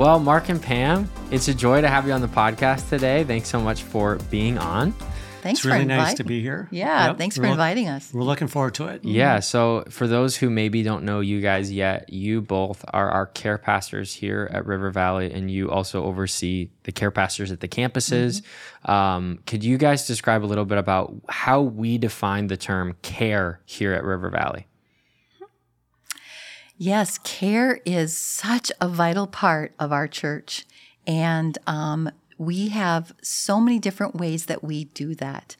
Well, Mark and Pam, it's a joy to have you on the podcast today. Thanks so much for being on. Thanks It's really for nice inviting. to be here. Yeah, Yep. thanks for We're look- inviting us. We're looking forward to it. Yeah. So, for those who maybe don't know you guys yet, you both are our care pastors here at River Valley, and you also oversee the care pastors at the campuses. Um, could you guys describe a little bit about how we define the term care here at River Valley? Yes, care is such a vital part of our church. And um, we have so many different ways that we do that.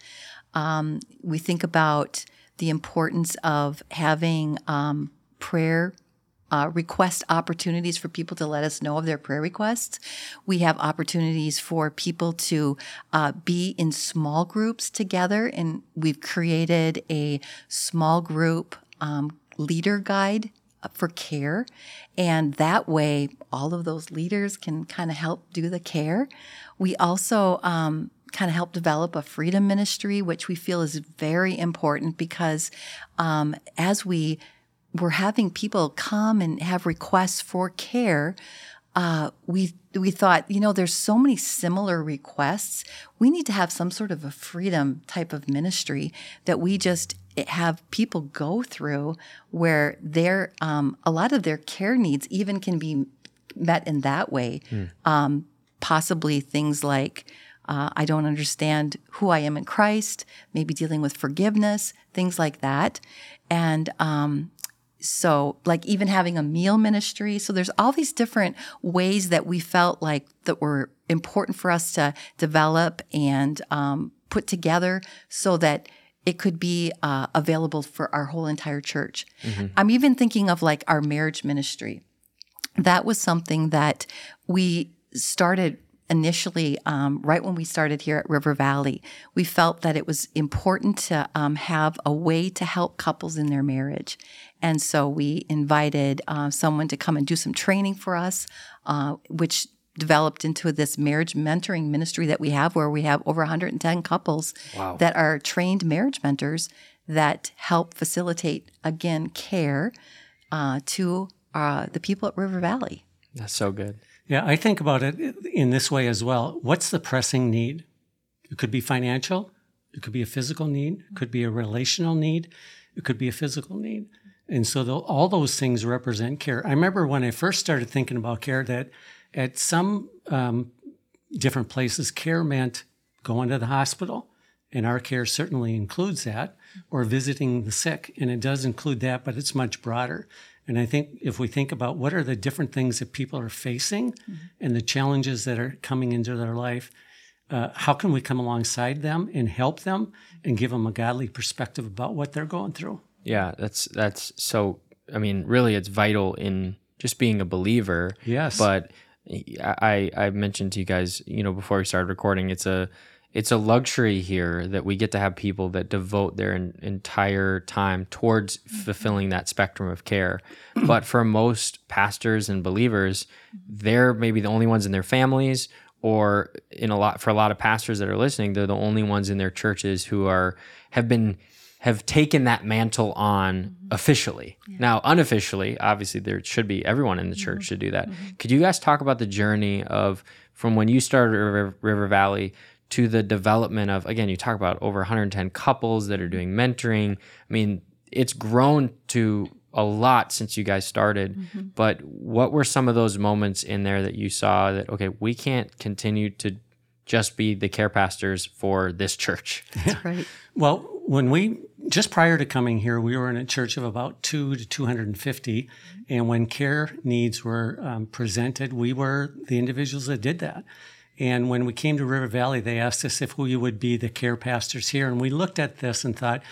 Um, we think about the importance of having um, prayer uh, request opportunities for people to let us know of their prayer requests. We have opportunities for people to uh, be in small groups together, and we've created a small group um, leader guide for care. And that way, all of those leaders can kind of help do the care. We also um, kind of help develop a freedom ministry, which we feel is very important because um, as we were having people come and have requests for care, uh, we we thought, you know, there's so many similar requests. We need to have some sort of a freedom type of ministry that we just have people go through, where their um, a lot of their care needs even can be met in that way. Um, possibly things like. Uh, I don't understand who I am in Christ, maybe dealing with forgiveness, things like that. And um, so like even having a meal ministry. So there's all these different ways that we felt like that were important for us to develop and um, put together so that it could be uh, available for our whole entire church. I'm even thinking of like our marriage ministry. That was something that we started initially um, right when we started here at river valley we felt that it was important to um, have a way to help couples in their marriage. And so we invited uh, someone to come and do some training for us uh, which developed into this marriage mentoring ministry that we have where we have over 110 couples that are trained marriage mentors that help facilitate again care uh, to uh, the people at river valley. That's so good. Yeah, I think about it in this way as well. What's the pressing need? It could be financial, it could be a physical need, it could be a relational need, it could be a physical need. And so tho- all those things represent care. I remember when I first started thinking about care that at some um, different places, care meant going to the hospital. And our care certainly includes that, or visiting the sick. And it does include that, but it's much broader. And I think if we think about what are the different things that people are facing and the challenges that are coming into their life, uh, how can we come alongside them and help them and give them a godly perspective about what they're going through? Yeah, that's that's so. I mean, really, it's vital in just being a believer. Yes. But I I mentioned to you guys, you know, before we started recording, it's a it's a luxury here that we get to have people that devote their en- entire time towards fulfilling that spectrum of care. Mm-hmm. but for most pastors and believers, they're maybe the only ones in their families or in a lot for a lot of pastors that are listening, they're the only ones in their churches who are have been have taken that mantle on mm-hmm. officially. Now, unofficially, obviously, there should be everyone in the mm-hmm. church to do that. Could you guys talk about the journey of from when you started River, River Valley to the development of, again, you talk about over 110 couples that are doing mentoring. I mean, it's grown to a lot since you guys started, but what were some of those moments in there that you saw that, okay, we can't continue to just be the care pastors for this church? that's right Well, when we just prior to coming here, we were in a church of about two to 250. And when care needs were um, presented, we were the individuals that did that. And when we came to River Valley, they asked us if we would be the care pastors here. And we looked at this and thought,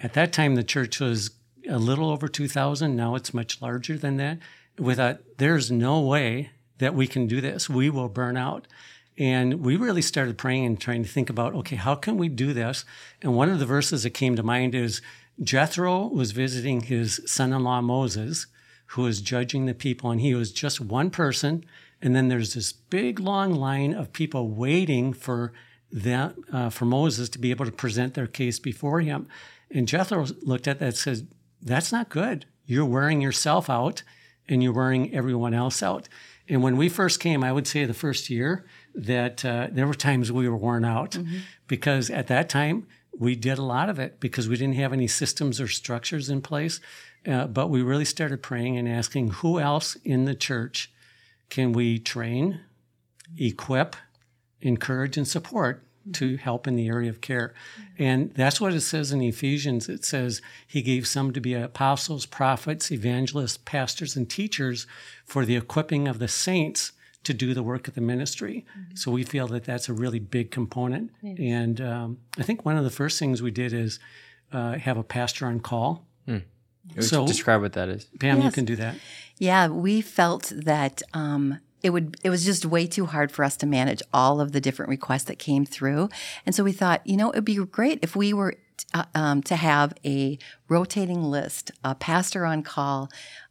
at that time, the church was a little over 2,000. Now it's much larger than that. We thought, there's no way that we can do this. We will burn out. And we really started praying and trying to think about, okay, how can we do this? And one of the verses that came to mind is Jethro was visiting his son in law Moses, who was judging the people, and he was just one person. And then there's this big long line of people waiting for that, uh, for Moses to be able to present their case before him. And Jethro looked at that and says, That's not good. You're wearing yourself out and you're wearing everyone else out. And when we first came, I would say the first year that uh, there were times we were worn out because at that time we did a lot of it because we didn't have any systems or structures in place. Uh, but we really started praying and asking who else in the church can we train, equip, encourage, and support to help in the area of care. And that's what it says in Ephesians. It says he gave some to be apostles, prophets, evangelists, pastors, and teachers for the equipping of the saints to do the work of the ministry. So we feel that that's a really big component. And um, I think one of the first things we did is uh, have a pastor on call. So- describe what that is. Pam, you can do that. Yeah, we felt that um, it would it was just way too hard for us to manage all of the different requests that came through, and so we thought, you know, it'd be great if we were uh, um, to have a rotating list, a pastor on call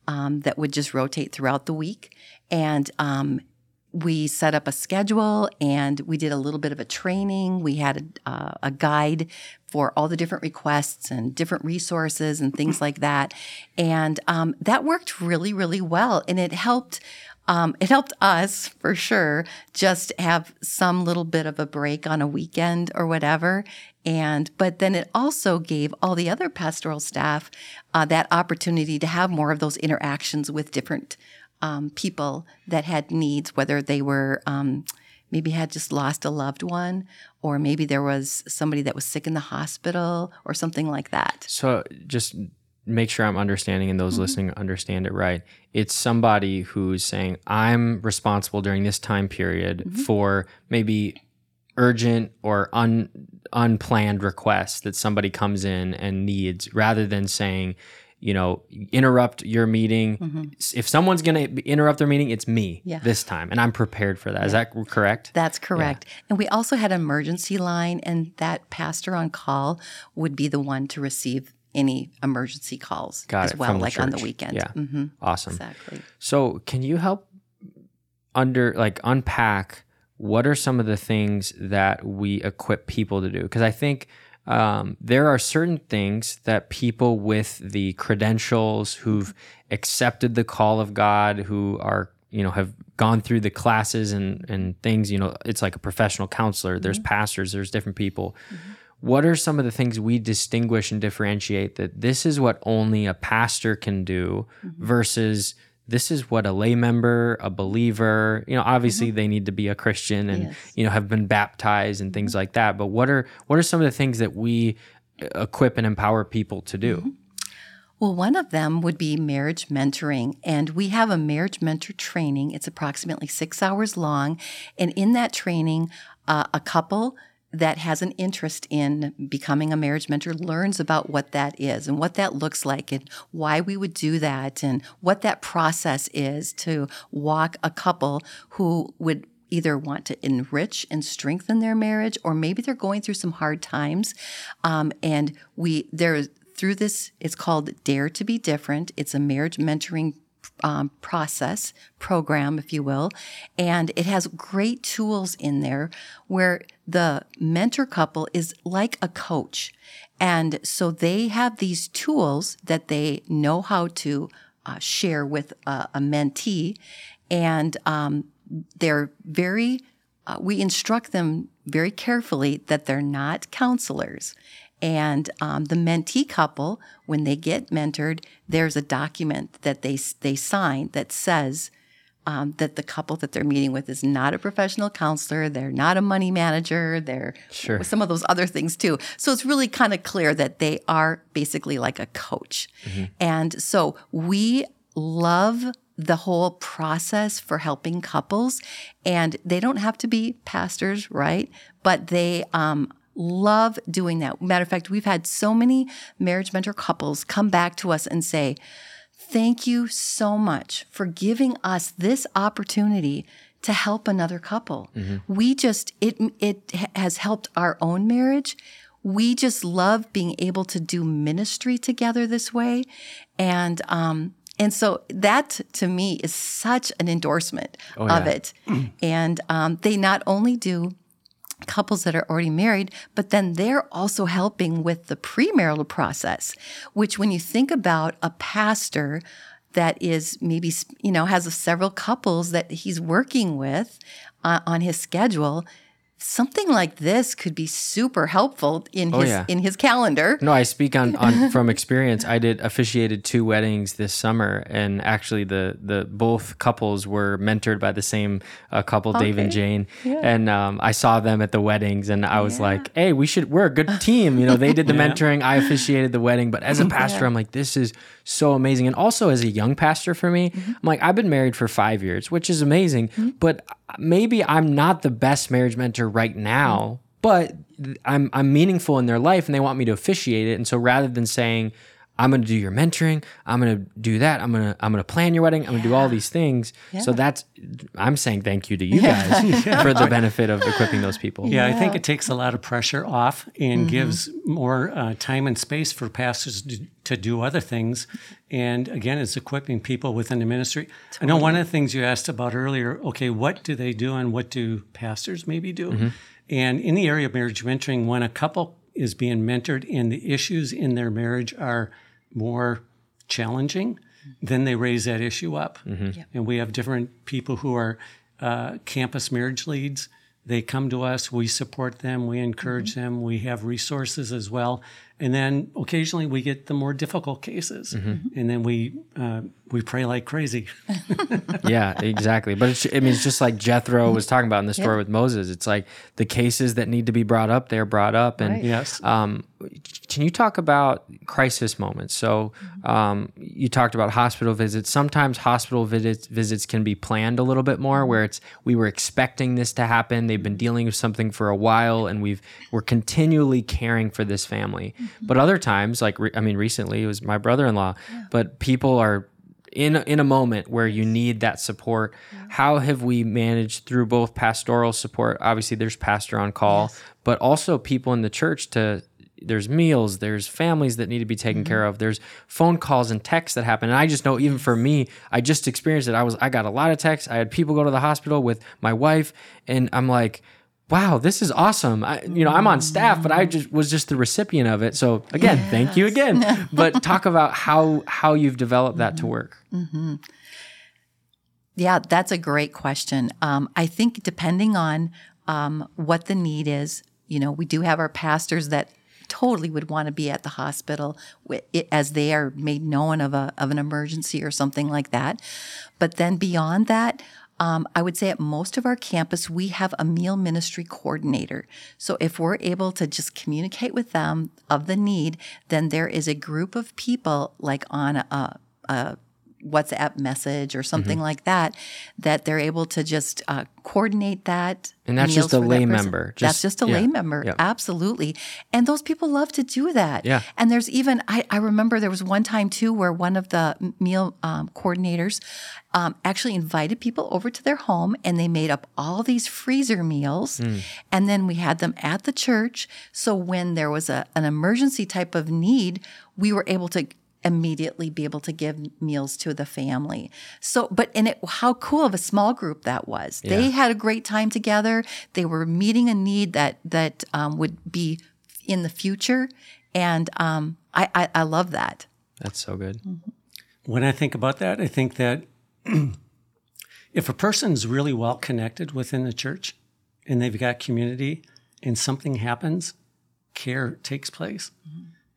um, that would just rotate throughout the week, and um, we set up a schedule and we did a little bit of a training. We had a, uh, a guide for all the different requests and different resources and things like that. And um, that worked really, really well. And it helped. Um, it helped us for sure just have some little bit of a break on a weekend or whatever. And but then it also gave all the other pastoral staff uh, that opportunity to have more of those interactions with different um, people that had needs, whether they were um, maybe had just lost a loved one, or maybe there was somebody that was sick in the hospital, or something like that. So just make sure I'm understanding and those listening understand it right. It's somebody who's saying, I'm responsible during this time period for maybe urgent or un, unplanned requests that somebody comes in and needs rather than saying, you know, interrupt your meeting. S- If someone's going to interrupt their meeting, it's me Yeah. this time. And I'm prepared for that. Is that correct? That's correct. And we also had an emergency line, and that pastor on call would be the one to receive any emergency calls Got as it. well, like on the weekend. Yeah. hmm Awesome. Exactly. So, can you help under like unpack what are some of the things that we equip people to do? Because I think um, there are certain things that people with the credentials who've accepted the call of God, who are you know have gone through the classes and and things. You know, it's like a professional counselor. There's mm-hmm. pastors. There's different people. Mm-hmm. What are some of the things we distinguish and differentiate that this is what only a pastor can do mm-hmm. versus this is what a lay member, a believer, you know, obviously they need to be a Christian and Yes. you know have been baptized and things like that. But what are what are some of the things that we uh, equip and empower people to do? Well, one of them would be marriage mentoring. And we have a marriage mentor training. It's approximately six hours long. And in that training, uh, a couple that has an interest in becoming a marriage mentor learns about what that is and what that looks like and why we would do that and what that process is to walk a couple who would either want to enrich and strengthen their marriage or maybe they're going through some hard times. Um, and we there through this it's called dare to be different. It's a marriage mentoring um, process program if you will. And it has great tools in there where the mentor couple is like a coach. And so they have these tools that they know how to uh, share with a, mentee. And um, they're very uh, we instruct them very carefully that they're not counselors and um, the mentee couple when they get mentored there's a document that they they sign that says um, that the couple that they're meeting with is not a professional counselor they're not a money manager they're Sure. some of those other things too. So it's really kind of clear that they are basically like a coach. And so we love the whole process for helping couples. And they don't have to be pastors right? But they um, love doing that. Matter of fact we've had so many marriage mentor couples come back to us and say thank you so much for giving us this opportunity to help another couple. We just it it has helped our own marriage. We just love being able to do ministry together this way. And um and so that to me is such an endorsement of yeah. it. And um, they not only do couples that are already married, but then they're also helping with the premarital process, which when you think about a pastor that is maybe you know has several couples that he's working with uh, on his schedule something like this could be super helpful in Oh, his yeah. in his calendar. No, I speak on, on from experience. I did officiated two weddings this summer, and actually the the both couples were mentored by the same uh, couple, Dave and Okay. Jane, and um, I saw them at the weddings, and I was like, "Hey, we should. We're a good team." You know, they did the mentoring, I officiated the wedding, but as a pastor, I'm like, "This is so amazing," and also as a young pastor for me, I'm like, I've been married for five years, which is amazing, but maybe I'm not the best marriage mentor right now mm-hmm. but I'm I'm meaningful in their life and they want me to officiate it. And so rather than saying I'm going to do your mentoring, I'm going to do that, I'm going to I'm going to plan your wedding, I'm going to do all these things. So that's I'm saying thank you to you guys for the benefit of equipping those people. Yeah, I think it takes a lot of pressure off and gives more uh, time and space for pastors to, to do other things. And again, it's equipping people within the ministry. I know one of the things you asked about earlier okay, what do they do and what do pastors maybe do? And in the area of marriage mentoring, when a couple is being mentored and the issues in their marriage are more challenging, then they raise that issue up. And we have different people who are uh, campus marriage leads. They come to us, we support them, we encourage them, we have resources as well. And then occasionally we get the more difficult cases. And then we, uh, we pray like crazy. yeah, exactly. But it's, I mean, it's just like Jethro was talking about in the story with Moses. It's like the cases that need to be brought up, they're brought up. And Right. Yes. um, can you talk about crisis moments? So um, you talked about hospital visits. Sometimes hospital visits visits can be planned a little bit more, where it's we were expecting this to happen. They've been dealing with something for a while, and we've we're continually caring for this family. But other times, like re- I mean, recently it was my brother in law. But people are in in a moment where you need that support. How have we managed through both pastoral support? Obviously there's pastor on call but also people in the church to there's meals there's families that need to be taken mm-hmm. care of there's phone calls and texts that happen. And i just know even for me i just experienced it. I was i got a lot of texts. I had people go to the hospital with my wife and i'm like wow this is awesome. I, you know i'm on staff but i just was just the recipient of it. So again thank you again. But talk about how how you've developed that to work. Yeah, that's a great question. Um, I think depending on um, what the need is, you know, we do have our pastors that totally would want to be at the hospital as they are made known of a of an emergency or something like that. But then beyond that, um, I would say at most of our campus we have a meal ministry coordinator. So if we're able to just communicate with them of the need, then there is a group of people like on a, a WhatsApp message or something Mm-hmm. like that, that they're able to just uh, coordinate that. And that's just a that lay member. that's Just- just a yeah, lay member. yeah. Absolutely. And those people love to do that. Yeah. And there's even, I, I remember there was one time too where one of the meal um, coordinators um, actually invited people over to their home and they made up all these freezer meals. Hmm. And then we had them at the church. So when there was a, an emergency type of need, we were able to immediately be able to give meals to the family. So, but and it, how cool of a small group that was. They had a great time together. They were meeting a need that that um, would be in the future, and um, I, I I love that. That's so good. When I think about that, I think that if a person's really well connected within the church and they've got community and something happens, care takes place.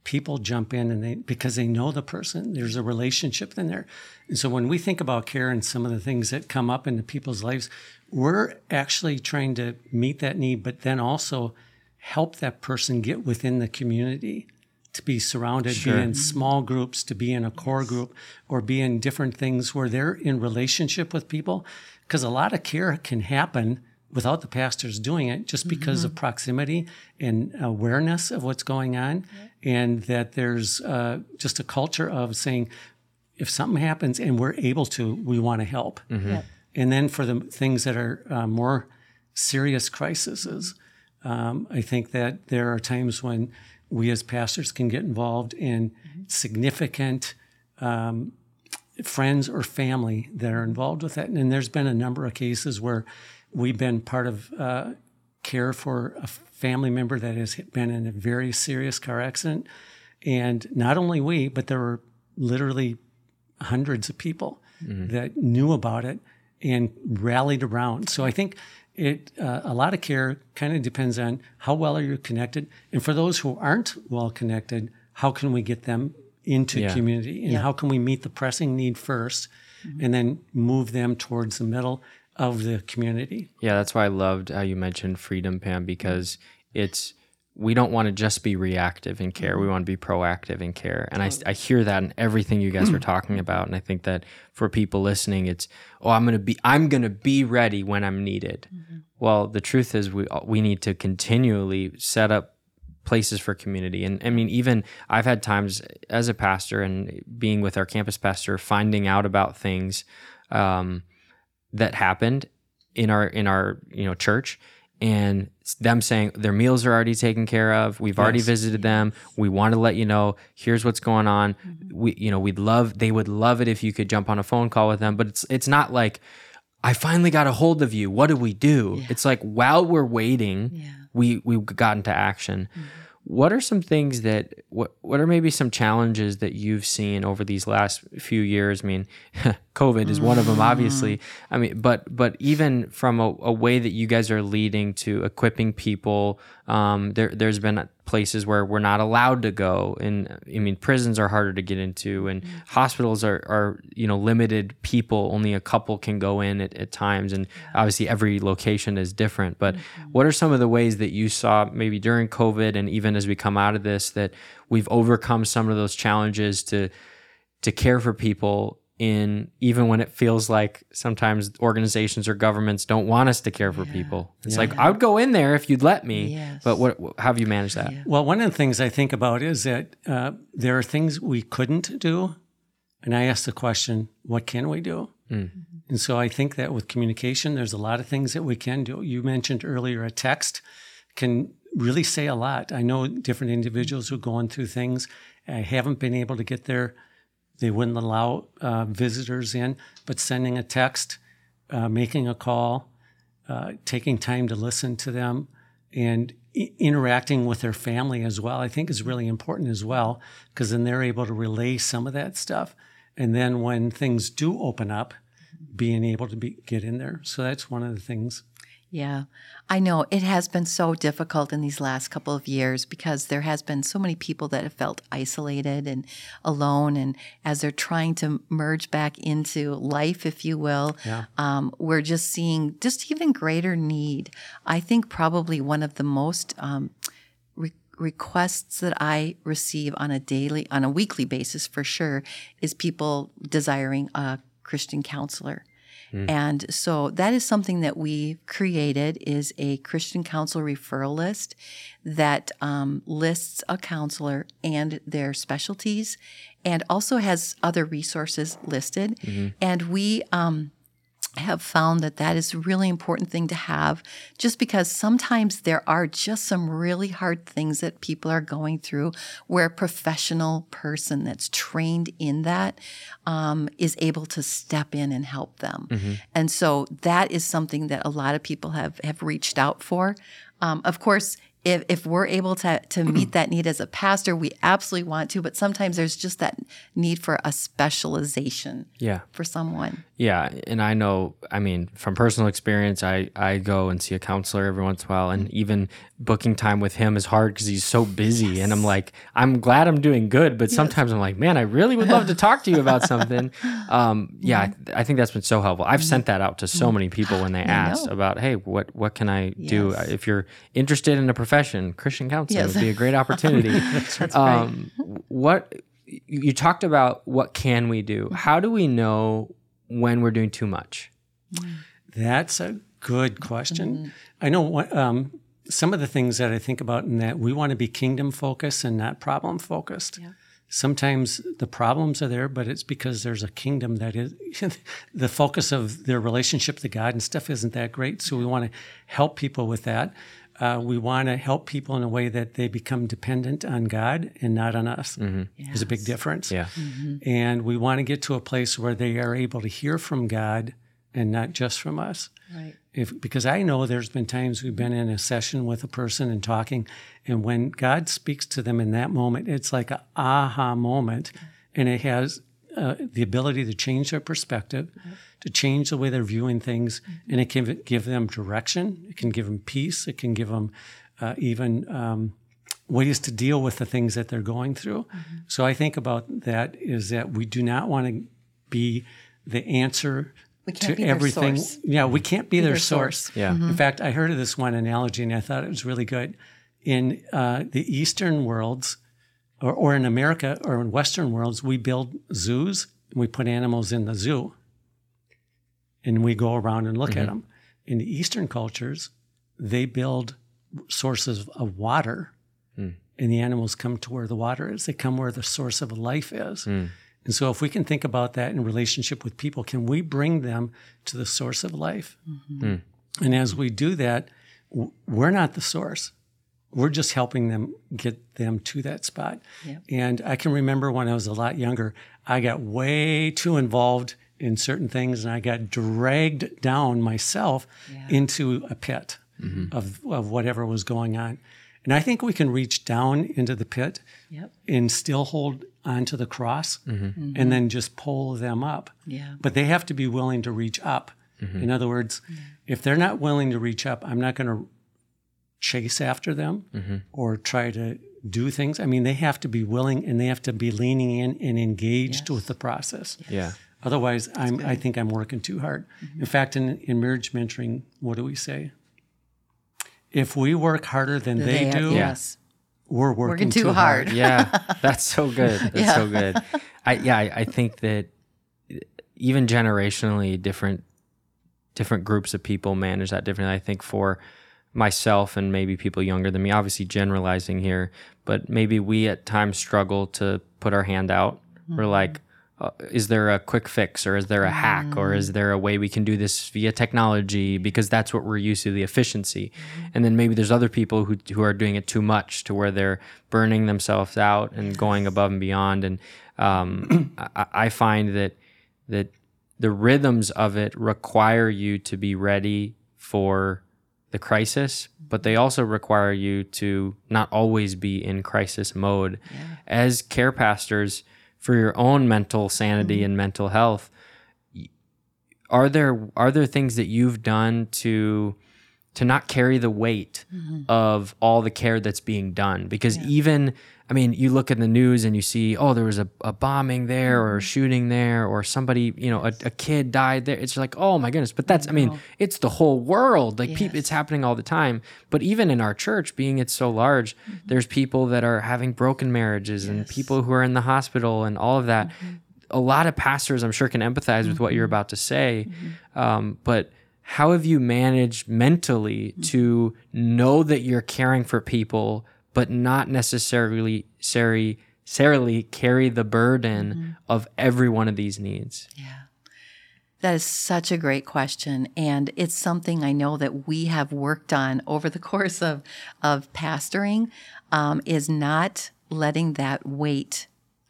People jump in and they because they know the person, there's a relationship in there. And so when we think about care and some of the things that come up into people's lives, we're actually trying to meet that need, but then also help that person get within the community to be surrounded, be in small groups, to be in a core group, or be in different things where they're in relationship with people. Because a lot of care can happen without the pastors doing it just because of proximity and awareness of what's going on. And that there's uh, just a culture of saying, if something happens and we're able to, we want to help. And then for the things that are uh, more serious crises, um, I think that there are times when we as pastors can get involved in significant um, friends or family that are involved with that. And there's been a number of cases where we've been part of uh, care for a family member that has been in a very serious car accident. And not only we, but there were literally hundreds of people that knew about it and rallied around. So I think it uh, a lot of care kind of depends on how well are you connected, and for those who aren't well connected, how can we get them into Yeah. community, and how can we meet the pressing need 1st and then move them towards the middle of the community. Yeah, that's why I loved how you mentioned freedom, Pam, because it's we don't want to just be reactive in care. We want to be proactive in care. And I, I hear that in everything you guys were talking about. And I think that for people listening, it's, oh, I'm going to be, I'm going to be ready when I'm needed. Well, the truth is we, we need to continually set up places for community. And I mean, even I've had times as a pastor and being with our campus pastor, finding out about things, um, that happened in our in our you know church and them saying their meals are already taken care of. We've already visited them. We want to let you know here's what's going on. Mm-hmm. We you know we'd love they would love it if you could jump on a phone call with them but it's it's not like i finally got a hold of you. What do we do? It's like while we're waiting Yeah. we we got into action mm-hmm. What are some things that what what are maybe some challenges that you've seen over these last few years? I mean, COVID is one of them, obviously. I mean, but but even from a, a way that you guys are leading to equipping people, um, there there's been places where we're not allowed to go, and I mean, prisons are harder to get into, and mm-hmm. hospitals are are you know limited people. Only a couple can go in at, at times, and obviously every location is different. But mm-hmm. what are some of the ways that you saw maybe during COVID, and even as we come out of this, that we've overcome some of those challenges to to care for people in even when it feels like sometimes organizations or governments don't want us to care for people. It's like I would go in there if you'd let me, Yes. but what how have you managed that? Well, one of the things I think about is that uh, there are things we couldn't do. And I ask the question, what can we do? And so I think that with communication, there's a lot of things that we can do. You mentioned earlier a text can really say a lot. I know different individuals who are going through things. I haven't been able to get there. They wouldn't allow uh, visitors in, but sending a text, uh, making a call, uh, taking time to listen to them, and I- interacting with their family as well, I think is really important as well, because then they're able to relay some of that stuff. And then when things do open up, being able to be, get in there. So that's one of the things. Yeah, I know it has been so difficult in these last couple of years because there has been so many people that have felt isolated and alone, and as they're trying to merge back into life, if you will, Yeah. um, we're just seeing just even greater need. I think probably one of the most um, re- requests that I receive on a daily, on a weekly basis for sure, is people desiring a Christian counselor. And so that is something that we created is a Christian counsel referral list that um, lists a counselor and their specialties and also has other resources listed. And we um, have found that that is a really important thing to have just because sometimes there are just some really hard things that people are going through where a professional person that's trained in that um, is able to step in and help them. And so that is something that a lot of people have have reached out for. Um, of course if, if we're able to, to meet that need as a pastor, we absolutely want to, but sometimes there's just that need for a specialization Yeah. for someone. Yeah, and I know, I mean, from personal experience, I I go and see a counselor every once in a while, and mm-hmm. even booking time with him is hard because he's so busy. And I'm like, I'm glad I'm doing good, but sometimes I'm like, man, I really would love to talk to you about something. Um, yeah, I, I think that's been so helpful. I've mm-hmm. sent that out to so mm-hmm. many people when they ask know. about, hey, what what can I do if you're interested in a profession? Christian counseling Yes. would be a great opportunity. That's right. um, what you you talked about what can we do how do we know when we're doing too much That's a good question. I know what, um, some of the things that I think about in that we want to be kingdom focused and not problem focused. Sometimes the problems are there, but it's because there's a kingdom that is the focus of their relationship to God and stuff isn't that great. So we want to help people with that. Uh, we want to help people in a way that they become dependent on God and not on us. There's a big difference. yeah And we want to get to a place where they are able to hear from God and not just from us. Right. If, because I know there's been times we've been in a session with a person and talking, and when God speaks to them in that moment, it's like a aha moment, and it has uh, the ability to change their perspective, to change the way they're viewing things, and it can give them direction. It can give them peace. It can give them uh, even um, ways to deal with the things that they're going through. So I think about that is that we do not want to be the answer We can't to be their everything. source. Yeah, we can't be, their, their source. source. Yeah. In fact, I heard of this one analogy and I thought it was really good. In uh, the Eastern worlds, or, or in America or in Western worlds, we build zoos and we put animals in the zoo and we go around and look Mm-hmm. at them. In the Eastern cultures, they build sources of water Mm. and the animals come to where the water is. They come where the source of life is. Mm. And so, if we can think about that in relationship with people, can we bring them to the source of life? Mm. And as we do that, we're not the source. We're just helping them get them to that spot. Yep. And I can remember when I was a lot younger, I got way too involved in certain things and I got dragged down myself Yeah. into a pit of, of whatever was going on. And I think we can reach down into the pit Yep. and still hold onto the cross Mm-hmm. and then just pull them up. Yeah. But they have to be willing to reach up. Mm-hmm. In other words, if they're not willing to reach up, I'm not going to chase after them Mm-hmm. or try to do things. I mean, they have to be willing and they have to be leaning in and engaged with the process. Yeah. Otherwise, I'm, I think I'm working too hard. Mm-hmm. In fact, in, in marriage mentoring, what do we say? If we work harder than they, have- do, Yes. we're working, Working too hard. yeah that's so good that's Yeah. so good i yeah I, I think that even generationally different different groups of people manage that differently i think for myself and maybe people younger than me obviously generalizing here but maybe we at times struggle to put our hand out. We're like uh, is there a quick fix or is there a hack or is there a way we can do this via technology? Because that's what we're used to the efficiency. And then maybe there's other people who, who are doing it too much to where they're burning themselves out and going above and beyond. And um, I, I find that that the rhythms of it require you to be ready for the crisis, but they also require you to not always be in crisis mode. As care pastors, for your own mental sanity mm-hmm. and mental health, are there are there things that you've done to to not carry the weight mm-hmm. of all the care that's being done? Because even I mean, you look at the news and you see, oh, there was a, a bombing there or a mm-hmm. shooting there or somebody, you know, a, a kid died there. It's like, oh my goodness. But that's, I mean, it's the whole world. Like, peop it's happening all the time. But even in our church, being it's so large, mm-hmm. there's people that are having broken marriages and people who are in the hospital and all of that. A lot of pastors, I'm sure, can empathize with what you're about to say. Um, but how have you managed mentally to know that you're caring for people, but not necessarily necessarily carry the burden of every one of these needs? Yeah. That is such a great question. And it's something I know that we have worked on over the course of, of pastoring um, is not letting that weight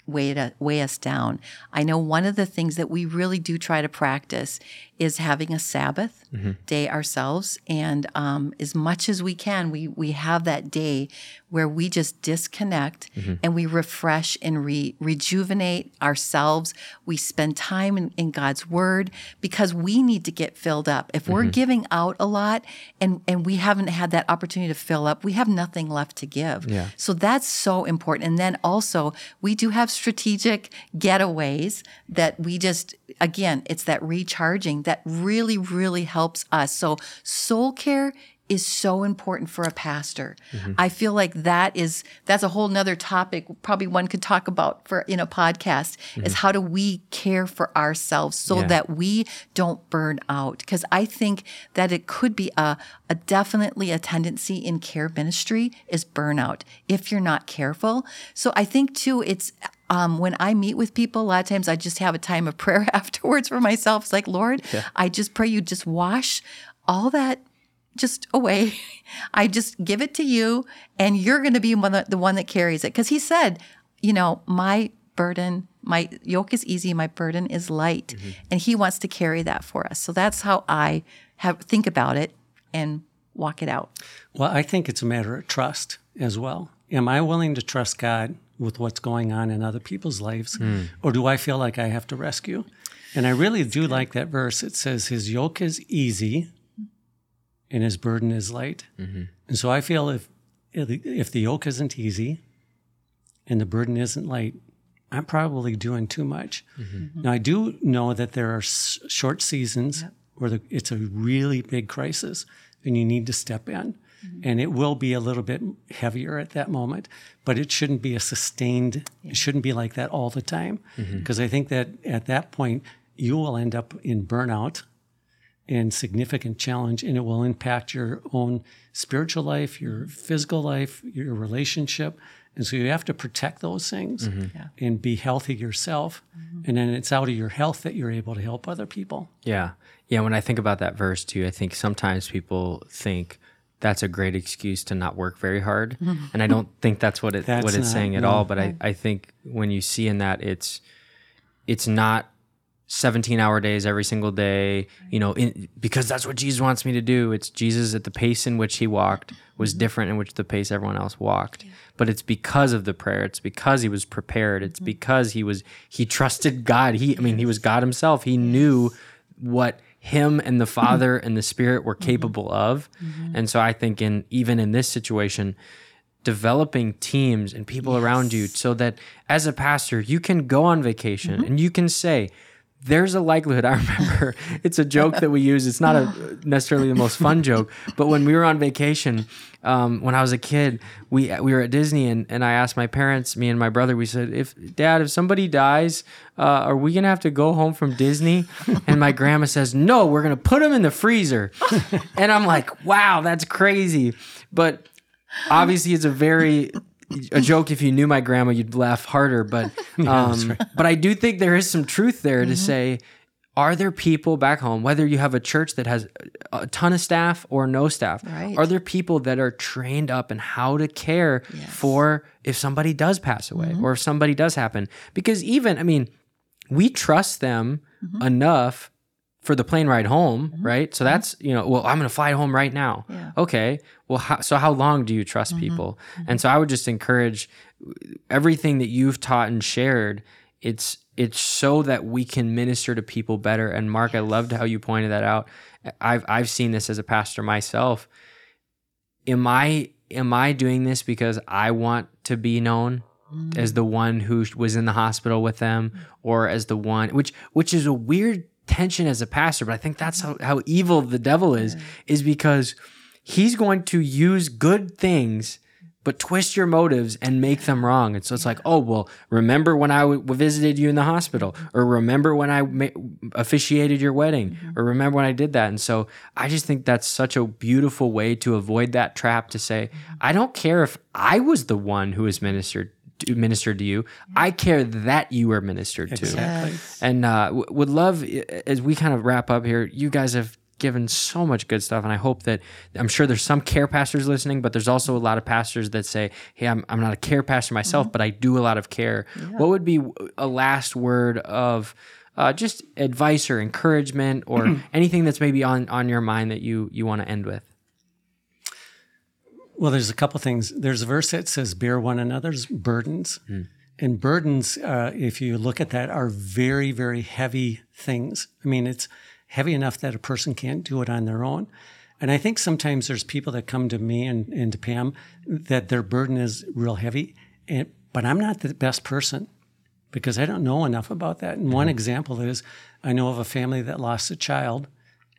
weigh, to, weigh us down. I know one of the things that we really do try to practice is having a Sabbath mm-hmm. day ourselves. And um, as much as we can, we, we have that day where we just disconnect mm-hmm. and we refresh and re- rejuvenate ourselves. We spend time in, in God's word because we need to get filled up. If we're mm-hmm. giving out a lot and, and we haven't had that opportunity to fill up, we have nothing left to give. Yeah. So that's so important. And then also, we do have strategic getaways that we just, again, it's that recharging that really, really helps us. So, soul care is so important for a pastor. Mm-hmm. I feel like that is that's a whole nother topic probably one could talk about for in a podcast is mm-hmm. how do we care for ourselves so Yeah. that we don't burn out because I think that it could be a, a definitely a tendency in care ministry is burnout if you're not careful. So I think too it's um, when I meet with people, a lot of times I just have a time of prayer afterwards for myself. It's like, Lord, I just pray you just wash all that just away. I just give it to you, and you're going to be one the one that carries it. Because He said, you know, my burden, my yoke is easy, my burden is light, and He wants to carry that for us. So that's how I have think about it and walk it out. Well, I think it's a matter of trust as well. Am I willing to trust God with what's going on in other people's lives? Hmm. Or do I feel like I have to rescue? And I really do like that verse. It says, His yoke is easy and his burden is light. Mm-hmm. And so I feel if, if the yoke isn't easy and the burden isn't light, I'm probably doing too much. Mm-hmm. Mm-hmm. Now, I do know that there are s- short seasons where the, it's a really big crisis and you need to step in. Mm-hmm. And it will be a little bit heavier at that moment, but it shouldn't be a sustained, it shouldn't be like that all the time. Mm-hmm. Because I think that at that point, you will end up in burnout and significant challenge, and it will impact your own spiritual life, your physical life, your relationship. And so you have to protect those things mm-hmm. and be healthy yourself. And then it's out of your health that you're able to help other people. Yeah. Yeah. When I think about that verse too, I think sometimes people think that's a great excuse to not work very hard. And I don't think that's what it That's what it's not- saying at no. all. But I, I think when you see in that it's it's not 17 hour days every single day, you know, in, because that's what Jesus wants me to do. It's Jesus at the pace in which he walked was mm-hmm. different in which the pace everyone else walked. But it's because of the prayer. It's because he was prepared. It's mm-hmm. because he was he trusted God. He I mean, he was God himself. He knew what him and the Father and the Spirit were mm-hmm. capable of. Mm-hmm. And so I think in even in this situation, developing teams and people around you so that as a pastor you can go on vacation mm-hmm. and you can say there's a likelihood i remember it's a joke that we use. It's not a necessarily the most fun joke but when we were on vacation um, when i was a kid we we were at disney and, and i asked my parents me and my brother we said if dad if somebody dies uh, are we gonna have to go home from disney? And my grandma says no we're gonna put them in the freezer. And i'm like wow that's crazy. But obviously it's a very a joke if you knew my grandma you'd laugh harder but um, but i do think there is some truth there to mm-hmm. say are there people back home whether you have a church that has a ton of staff or no staff Right. are there people that are trained up in how to care for if somebody does pass away mm-hmm. or if somebody does happen? Because even i mean we trust them mm-hmm. enough for the plane ride home, mm-hmm. right? So mm-hmm. that's, you know, well, I'm going to fly home right now. Yeah. Okay. Well, how, so how long do you trust mm-hmm. people? And so I would just encourage everything that you've taught and shared. It's it's so that we can minister to people better. And Mark, I loved how you pointed that out. I've I've seen this as a pastor myself. Am I am I doing this because I want to be known? as mm. the one who was in the hospital with them mm. or as the one which which is a weird tension as a pastor but i think that's mm-hmm. how, how evil the devil is is because he's going to use good things but twist your motives and make them wrong. And so it's like oh well remember when i w- visited you in the hospital mm-hmm. or remember when i ma- officiated your wedding mm-hmm. or remember when i did that. And so i just think that's such a beautiful way to avoid that trap to say i don't care if i was the one who was ministered ministered to you i care that you were ministered to and uh, w- would love as we kind of wrap up here. You guys have given so much good stuff, and I hope that I'm sure there's some care pastors listening, but there's also a lot of pastors that say, "Hey, I'm I'm not a care pastor myself, but I do a lot of care." What would be a last word of uh, just advice or encouragement or anything that's maybe on on your mind that you you want to end with? Well, there's a couple things. There's a verse that says, "Bear one another's burdens," and burdens, uh, if you look at that, are very, very heavy things. I mean, it's heavy enough that a person can't do it on their own. And I think sometimes there's people that come to me and, and to Pam that their burden is real heavy, and but I'm not the best person because I don't know enough about that. And one example is I know of a family that lost a child.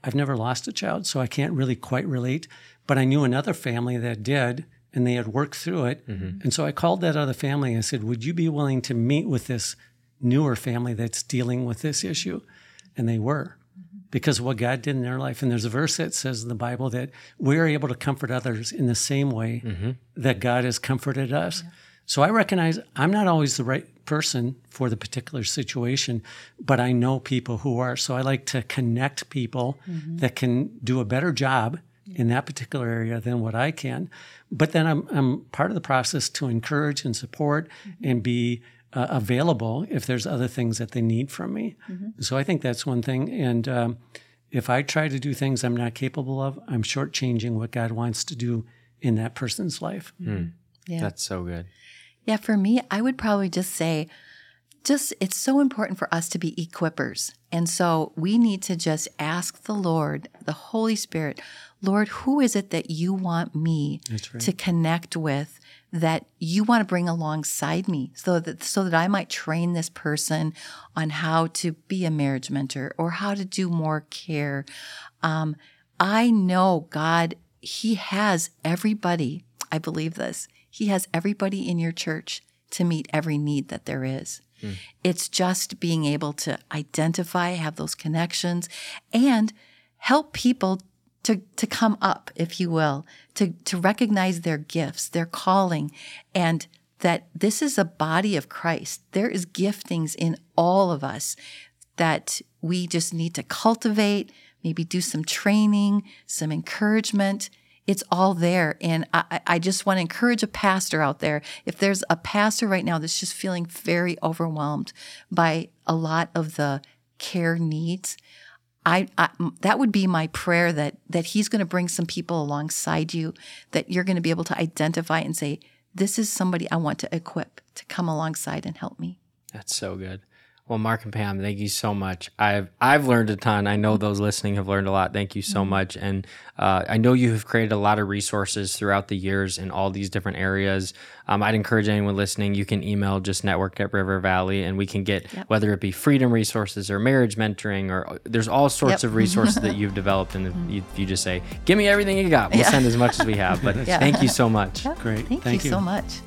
I've never lost a child, so I can't really quite relate. But I knew another family that did, and they had worked through it. Mm-hmm. And so I called that other family and I said, Would you be willing to meet with this newer family that's dealing with this issue? And they were mm-hmm. because what God did in their life. And there's a verse that says in the Bible that we're able to comfort others in the same way mm-hmm. that God has comforted us. So I recognize I'm not always the right person for the particular situation, but I know people who are. So I like to connect people that can do a better job in that particular area than what I can. But then I'm, I'm part of the process to encourage and support and be uh, available if there's other things that they need from me. So I think that's one thing. And um, if I try to do things I'm not capable of, I'm shortchanging what God wants to do in that person's life. Yeah. That's so good. Yeah, for me, I would probably just say, just it's so important for us to be equippers. And so we need to just ask the Lord, the Holy Spirit, Lord, who is it that you want me right. to connect with that you want to bring alongside me so that so that I might train this person on how to be a marriage mentor or how to do more care. Um, I know God, He has everybody. I believe this. He has everybody in your church to meet every need that there is. It's just being able to identify, have those connections, and help people to, to come up, if you will, to, to recognize their gifts, their calling, and that this is a body of Christ. There is giftings in all of us that we just need to cultivate, maybe do some training, some encouragement. It's all there. And I, I just want to encourage a pastor out there. If there's a pastor right now that's just feeling very overwhelmed by a lot of the care needs, I, I, that would be my prayer that that he's going to bring some people alongside you that you're going to be able to identify and say this is somebody I want to equip to come alongside and help me. That's so good. Well, Mark and Pam, thank you so much. I've I've learned a ton. I know those listening have learned a lot. Thank you so much. And uh, I know you have created a lot of resources throughout the years in all these different areas. Um, I'd encourage anyone listening, you can email just network at River Valley, and we can get whether it be freedom resources or marriage mentoring or there's all sorts Yep. of resources that you've developed. And you, you just say, "Give me everything you got. We'll send as much as we have." But Yeah. thank you so much. Great. Thank, Thank you you. so much.